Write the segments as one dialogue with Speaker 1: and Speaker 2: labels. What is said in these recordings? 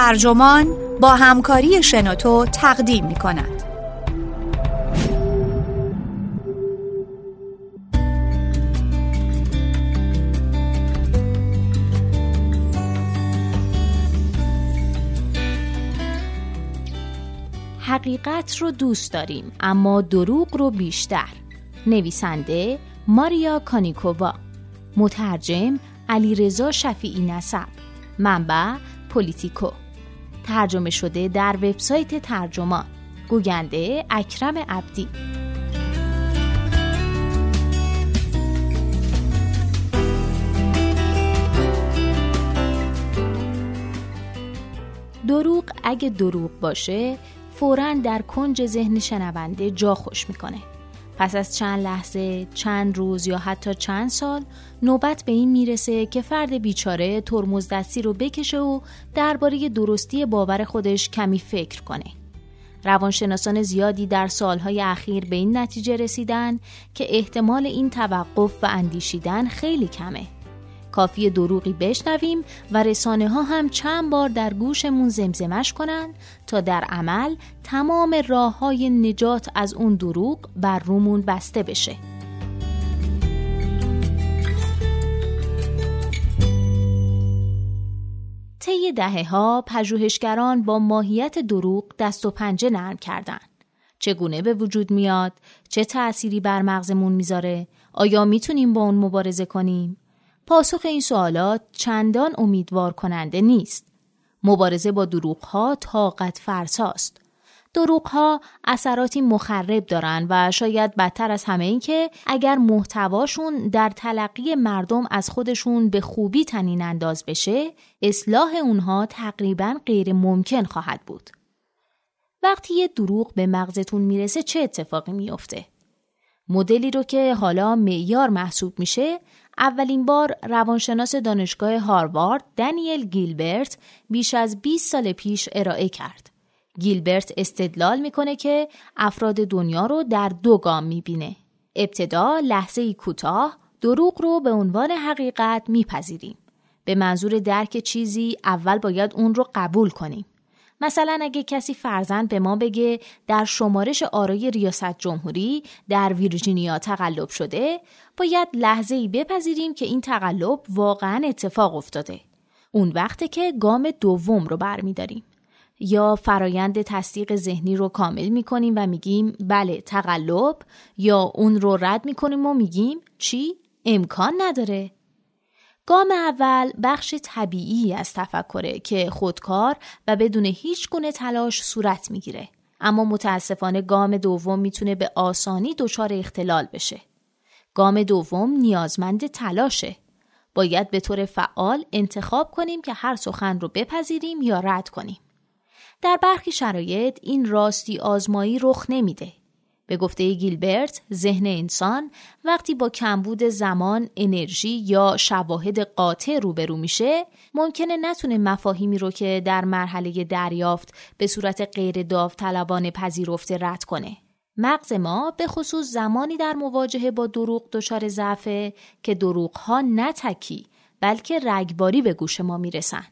Speaker 1: ترجمان با همکاری شنوتو تقدیم می کند.
Speaker 2: حقیقت رو دوست داریم اما دروغ رو بیشتر. نویسنده ماریا کانیکووا. مترجم علیرضا شفیعی نسب. منبع پولیتیکو. ترجمه شده در وبسایت ترجمان گوگنده اکرم عبدی. دروغ اگه دروغ باشه فورا در کنج ذهن شنونده جا خوش می‌کنه. پس از چند لحظه، چند روز یا حتی چند سال نوبت به این می‌رسه که فرد بیچاره ترمز دستی رو بکشه و درباره درستی باور خودش کمی فکر کنه. روانشناسان زیادی در سالهای اخیر به این نتیجه رسیدن که احتمال این توقف و اندیشیدن خیلی کمه. کافی دروغی بشنویم و رسانه ها هم چند بار در گوشمون زمزمش کنن تا در عمل تمام راه های نجات از اون دروغ بر رومون بسته بشه. طی دهه ها پژوهشگران با ماهیت دروغ دست و پنجه نرم کردن. چگونه به وجود میاد؟ چه تأثیری بر مغزمون می‌ذاره؟ آیا می‌تونیم با اون مبارزه کنیم؟ پاسخ این سوالات چندان امیدوار کننده نیست. مبارزه با دروغ طاقت فرساست. دروغ ها اثراتی مخرب دارن و شاید بدتر از همه این که اگر محتواشون در تلقی مردم از خودشون به خوبی تنین انداز بشه اصلاح اونها تقریبا غیر ممکن خواهد بود. وقتی یه دروغ به مغزتون می‌رسه چه اتفاقی میافته؟ مدلی رو که حالا معیار محسوب میشه اولین بار روانشناس دانشگاه هاروارد دنیل گیلبرت بیش از 20 سال پیش ارائه کرد. گیلبرت استدلال می‌کنه که افراد دنیا رو در دو گام می‌بینه. ابتدا لحظه کوتاه دروغ رو به عنوان حقیقت میپذیریم. به منظور درک چیزی اول باید اون رو قبول کنیم. مثلا اگه کسی فرزند به ما بگه در شمارش آرای ریاست جمهوری در ویرجینیا تقلب شده باید لحظه ای بپذیریم که این تقلب واقعا اتفاق افتاده. اون وقته که گام دوم رو برمیداریم. یا فرایند تصدیق ذهنی رو کامل می‌کنیم و میگیم بله تقلب یا اون رو رد می‌کنیم و میگیم چی؟ امکان نداره. گام اول بخش طبیعی از تفکره که خودکار و بدون هیچ گونه تلاش صورت می‌گیره. اما متاسفانه گام دوم می‌تونه به آسانی دچار اختلال بشه. گام دوم نیازمند تلاشه. باید به طور فعال انتخاب کنیم که هر سخن رو بپذیریم یا رد کنیم. در برخی شرایط این راستی آزمایی رخ نمیده. به گفته گیلبرت ذهن انسان وقتی با کمبود زمان، انرژی یا شواهد قاطع روبرو میشه ممکنه نتونه مفاهیمی رو که در مرحله دریافت به صورت غیر داوطلبانه پذیرفته رد کنه. مغز ما به خصوص زمانی در مواجهه با دروغ دچار ضعفه که دروغ ها نه تکی بلکه رگباری به گوش ما می‌رسن.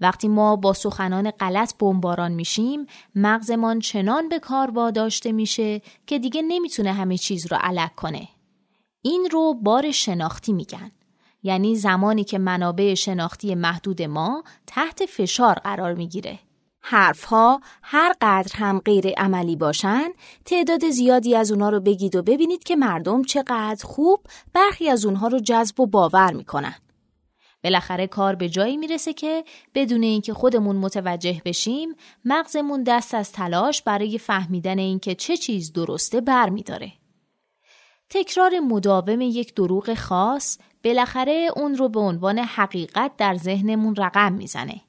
Speaker 2: وقتی ما با سخنان غلط بمباران میشیم مغزمان چنان به کار واداشته میشه که دیگه نمی‌تونه همه چیز رو علک کنه. این رو بار شناختی میگن. یعنی زمانی که منابع شناختی محدود ما تحت فشار قرار می‌گیره. حرفها هر قدر هم غیر عملی باشن تعداد زیادی از اونها رو بگید و ببینید که مردم چقدر خوب برخی از اونها رو جذب و باور می‌کنن. بالاخره کار به جایی می‌رسه که بدون اینکه خودمون متوجه بشیم مغزمون دست از تلاش برای فهمیدن اینکه چه چیز درسته برمیداره. تکرار مداوم یک دروغ خاص بالاخره اون رو به عنوان حقیقت در ذهنمون رقم می‌زنه.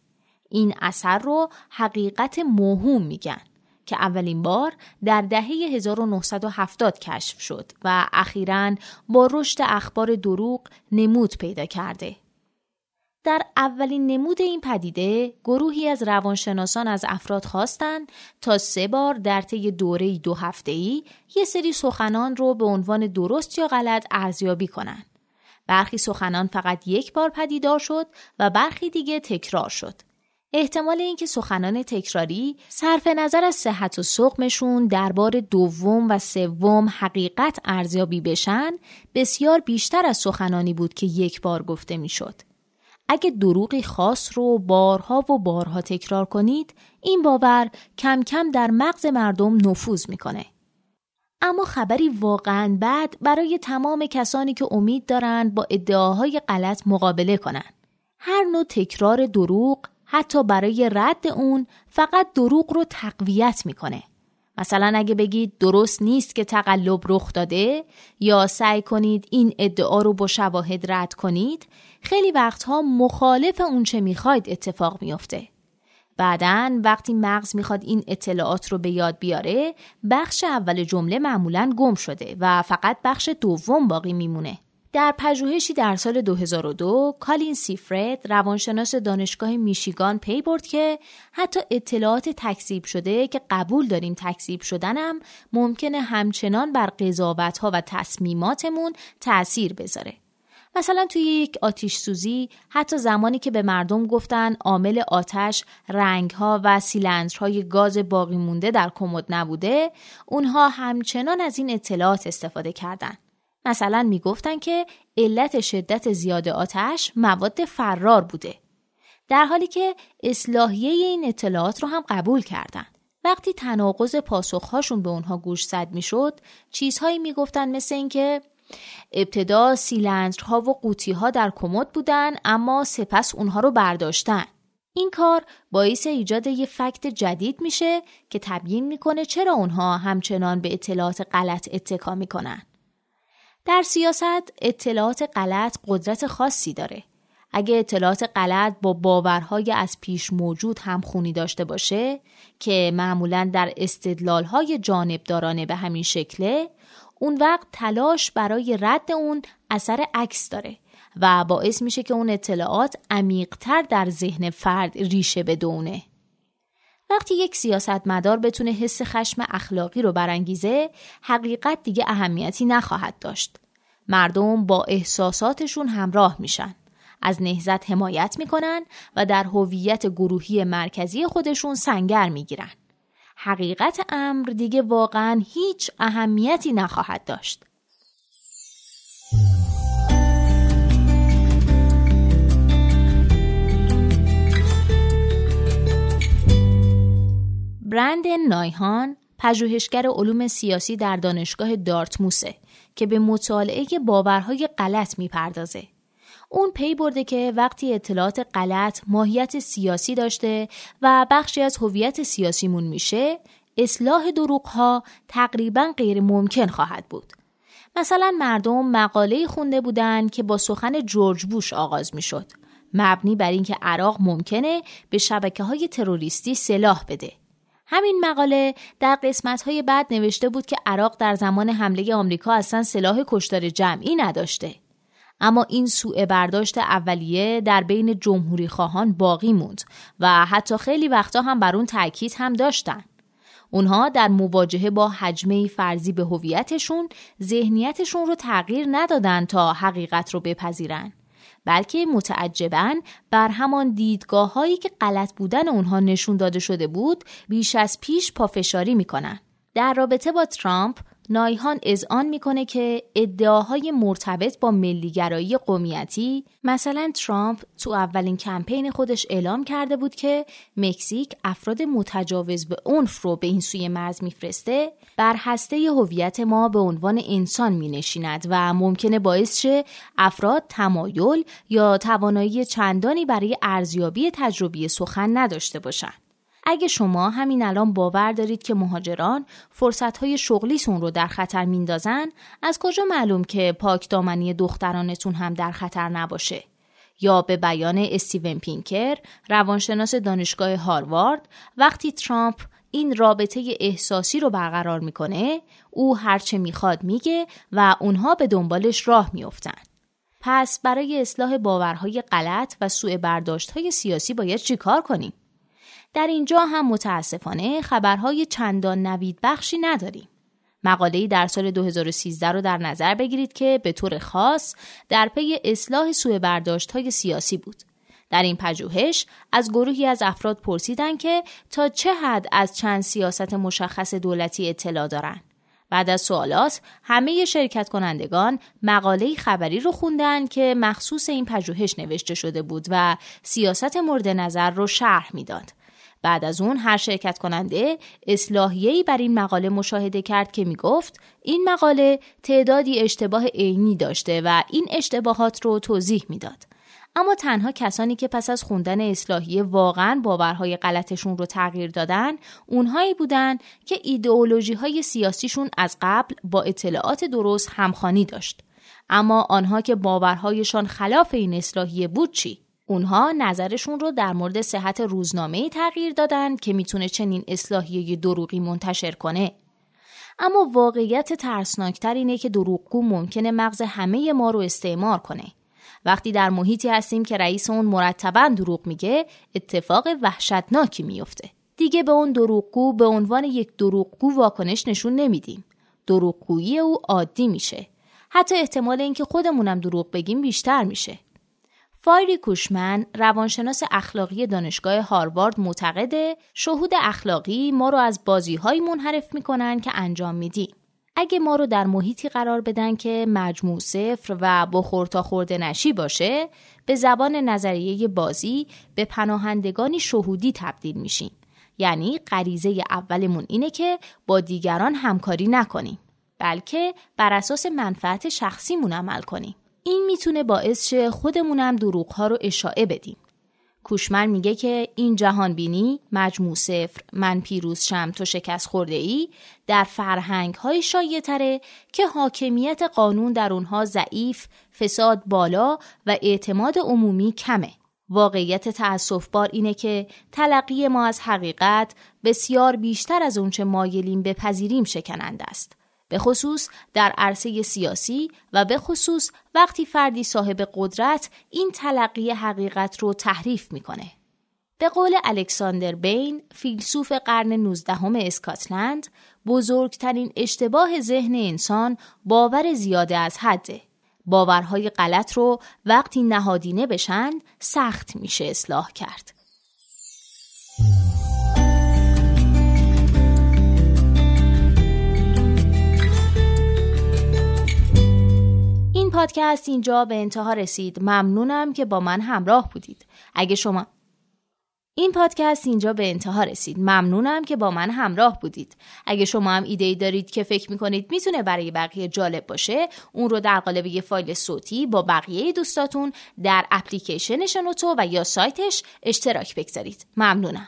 Speaker 2: این اثر رو حقیقت موهوم میگن که اولین بار در دهه 1970 کشف شد و اخیرا با رشد اخبار دروغ نمود پیدا کرده. در اولین نمود این پدیده گروهی از روانشناسان از افراد خواستند تا سه بار در طی دوره دو هفته‌ای یه سری سخنان رو به عنوان درست یا غلط ارزیابی کنند. برخی سخنان فقط یک بار پدیدار شد و برخی دیگه تکرار شد. احتمال اینکه سخنان تکراری صرف نظر از صحت و سقمشون در بار دوم و سوم حقیقت ارزیابی بشن بسیار بیشتر از سخنانی بود که یک بار گفته می‌شد. اگه دروغی خاص رو بارها و بارها تکرار کنید این باور کم کم در مغز مردم نفوذ می‌کنه. اما خبری واقعا بد برای تمام کسانی که امید دارند با ادعاهای غلط مقابله کنند. هر نوع تکرار دروغ حتی برای رد اون فقط دروغ رو تقویت می‌کنه. مثلا اگه بگید درست نیست که تقلب رخ داده یا سعی کنید این ادعا رو با شواهد رد کنید خیلی وقتها مخالف اون چه می‌خواید اتفاق میافته. بعدا وقتی مغز می‌خواد این اطلاعات رو به یاد بیاره بخش اول جمله معمولا گم شده و فقط بخش دوم باقی میمونه. در پژوهشی در سال 2002 کالین سیفرد روانشناس دانشگاه میشیگان پی برد که حتی اطلاعات تکذیب شده که قبول داریم تکذیب شدنم ممکنه همچنان بر قضاوتها و تصمیماتمون تأثیر بذاره. مثلا توی یک آتیش سوزی حتی زمانی که به مردم گفتن عامل آتش رنگها و سیلندرهای گاز باقی مونده در کمد نبوده اونها همچنان از این اطلاعات استفاده کردند. مثلا می‌گفتن که علت شدت زیاد آتش مواد فرار بوده. در حالی که اصلاحیه این اطلاعات رو هم قبول کردند. وقتی تناقض پاسخهاشون به اونها گوش زد می‌شد چیزهایی می‌گفتن مثل اینکه ابتدا سیلندرها و قوطیها در کمد بودن اما سپس اونها رو برداشتن. این کار باعث ایجاد یه فکت جدید میشه که تبیین می‌کنه چرا اونها همچنان به اطلاعات غلط اتکا می‌کنن. در سیاست اطلاعات غلط قدرت خاصی داره. اگه اطلاعات غلط با باورهای از پیش موجود هم خونی داشته باشه که معمولا در استدلالهای جانبدارانه به همین شکله اون وقت تلاش برای رد اون اثر عکس داره و باعث میشه که اون اطلاعات عمیقتر در ذهن فرد ریشه بدونه. وقتی یک سیاستمدار بتونه حس خشم اخلاقی رو برانگیزه حقیقت دیگه اهمیتی نخواهد داشت. مردم با احساساتشون همراه میشن. از نهزت حمایت می‌کنن و در هویت گروهی مرکزی خودشون سنگر می‌گیرن. حقیقت امر دیگه واقعا هیچ اهمیتی نخواهد داشت. برندن نایهان پژوهشگر علوم سیاسی در دانشگاه دارتموسه که به مطالعه باورهای غلط می‌پردازه. اون پی برده که وقتی اطلاعات غلط ماهیت سیاسی داشته و بخشی از هویت سیاسیمون میشه، اصلاح دروغها تقریبا غیر ممکن خواهد بود. مثلا مردم مقاله خونده بودن که با سخن جورج بوش آغاز می‌شد. مبنی بر اینکه عراق ممکنه به شبکه های تروریستی سلاح بده. همین مقاله در قسمت های بعد نوشته بود که عراق در زمان حمله آمریکا اصلا سلاح کشتار جمعی نداشته. اما این سوء برداشت اولیه در بین جمهوری خواهان باقی موند و حتی خیلی وقتا هم بر اون تاکید هم داشتن. اونها در مواجهه با حجمه فرضی به هویتشون ذهنیتشون رو تغییر ندادن تا حقیقت رو بپذیرن. بلکه متعجبا بر همان دیدگاه هایی که غلط بودن اونها نشون داده شده بود بیش از پیش پافشاری می‌کنن. در رابطه با ترامپ نایهان اذعان می‌کنه که ادعاهای مرتبط با ملیگرایی قومیتی مثلا ترامپ تو اولین کمپین خودش اعلام کرده بود که مکزیک افراد متجاوز به عنف رو به این سوی مرز میفرسته بر هسته هویت ما به عنوان انسان مینشیند و ممکنه باعث شه افراد تمایل یا توانایی چندانی برای ارزیابی تجربی سخن نداشته باشند. اگه شما همین الان باور دارید که مهاجران فرصتهای شغلیتون رو در خطر میندازن از کجا معلوم که پاک دامنی دخترانتون هم در خطر نباشه؟ یا به بیان استیون پینکر روانشناس دانشگاه هاروارد وقتی ترامپ این رابطه احساسی رو برقرار می‌کنه او هرچه می‌خواد میگه و اونها به دنبالش راه میافتن پس برای اصلاح باورهای غلط و سوء برداشت های سیاسی باید چیکار کنیم؟ در اینجا هم متاسفانه خبرهای چندان نوید بخشی نداریم. مقاله‌ای در سال 2013 رو در نظر بگیرید که به طور خاص در پی اصلاح سوء برداشت های سیاسی بود. در این پژوهش از گروهی از افراد پرسیدند که تا چه حد از چند سیاست مشخص دولتی اطلاع دارند. بعد از سوالات همه شرکت کنندگان مقاله خبری رو خوندن که مخصوص این پژوهش نوشته شده بود و سیاست مورد نظر رو شرح می‌داد. بعد از اون هر شرکت کننده اصلاحیه‌ای بر این مقاله مشاهده کرد که می‌گفت این مقاله تعدادی اشتباه عینی داشته و این اشتباهات رو توضیح می‌داد. اما تنها کسانی که پس از خوندن اصلاحیه واقعا باورهای غلطشون رو تغییر دادن اونهایی بودن که ایدئولوژی های سیاسیشون از قبل با اطلاعات درست همخانی داشت اما آنها که باورهایشان خلاف این اصلاحیه بود چی اونها نظرشون رو در مورد صحت روزنامه تغییر دادن که می‌تونه چنین اصلاحیه دروغی منتشر کنه. اما واقعیت ترسناکتر اینه که دروغگو ممکنه مغز همه ما رو استعمار کنه. وقتی در محیطی هستیم که رئیس اون مرتبا دروغ میگه اتفاق وحشتناکی میفته دیگه به اون دروغگو به عنوان یک دروغگو واکنش نشون نمیدیم. دروغگویی او عادی میشه. حتی احتمال اینکه خودمونم دروغ بگیم بیشتر میشه. فایری کوشمن روانشناس اخلاقی دانشگاه هاروارد معتقده شهود اخلاقی ما رو از بازیهایی منحرف می‌کنن که انجام میدیم اگه ما رو در محیطی قرار بدن که مجموع صفر و بخور تا خورده نشی باشه به زبان نظریه بازی به پناهندگانی شهودی تبدیل میشیم. یعنی غریزه اولمون اینه که با دیگران همکاری نکنیم بلکه بر اساس منفعت شخصیمون عمل کنیم. این می‌تونه باعث شه خودمونم دروغ ها رو اشاعه بدیم کوشمن میگه که این جهان بینی مجموع صفر من پیروز شم تو شکست خورده ای در فرهنگ های شایع تره که حاکمیت قانون در اونها ضعیف، فساد بالا و اعتماد عمومی کمه. واقعیت تأصف بار اینه که تلقی ما از حقیقت بسیار بیشتر از اونچه مایلیم بپذیریم شکننده است. به خصوص در عرصه سیاسی و به خصوص وقتی فردی صاحب قدرت این تلقی حقیقت رو تحریف می‌کنه. به قول الکساندر بین، فیلسوف قرن 19 اسکاتلند، بزرگترین اشتباه ذهن انسان باور زیاده از حده. باورهای غلط رو وقتی نهادینه بشن سخت میشه اصلاح کرد. پادکست اینجا به انتها رسید. ممنونم که با من همراه بودید. اگه شما این پادکست اینجا به انتها رسید ممنونم که با من همراه بودید. اگه شما هم ایده ای دارید که فکر می‌کنید می‌تونه برای بقیه جالب باشه اون رو در قالب یه فایل صوتی با بقیه دوستاتون در اپلیکیشن شنوتو و یا سایتش اشتراک بگذارید. ممنونم.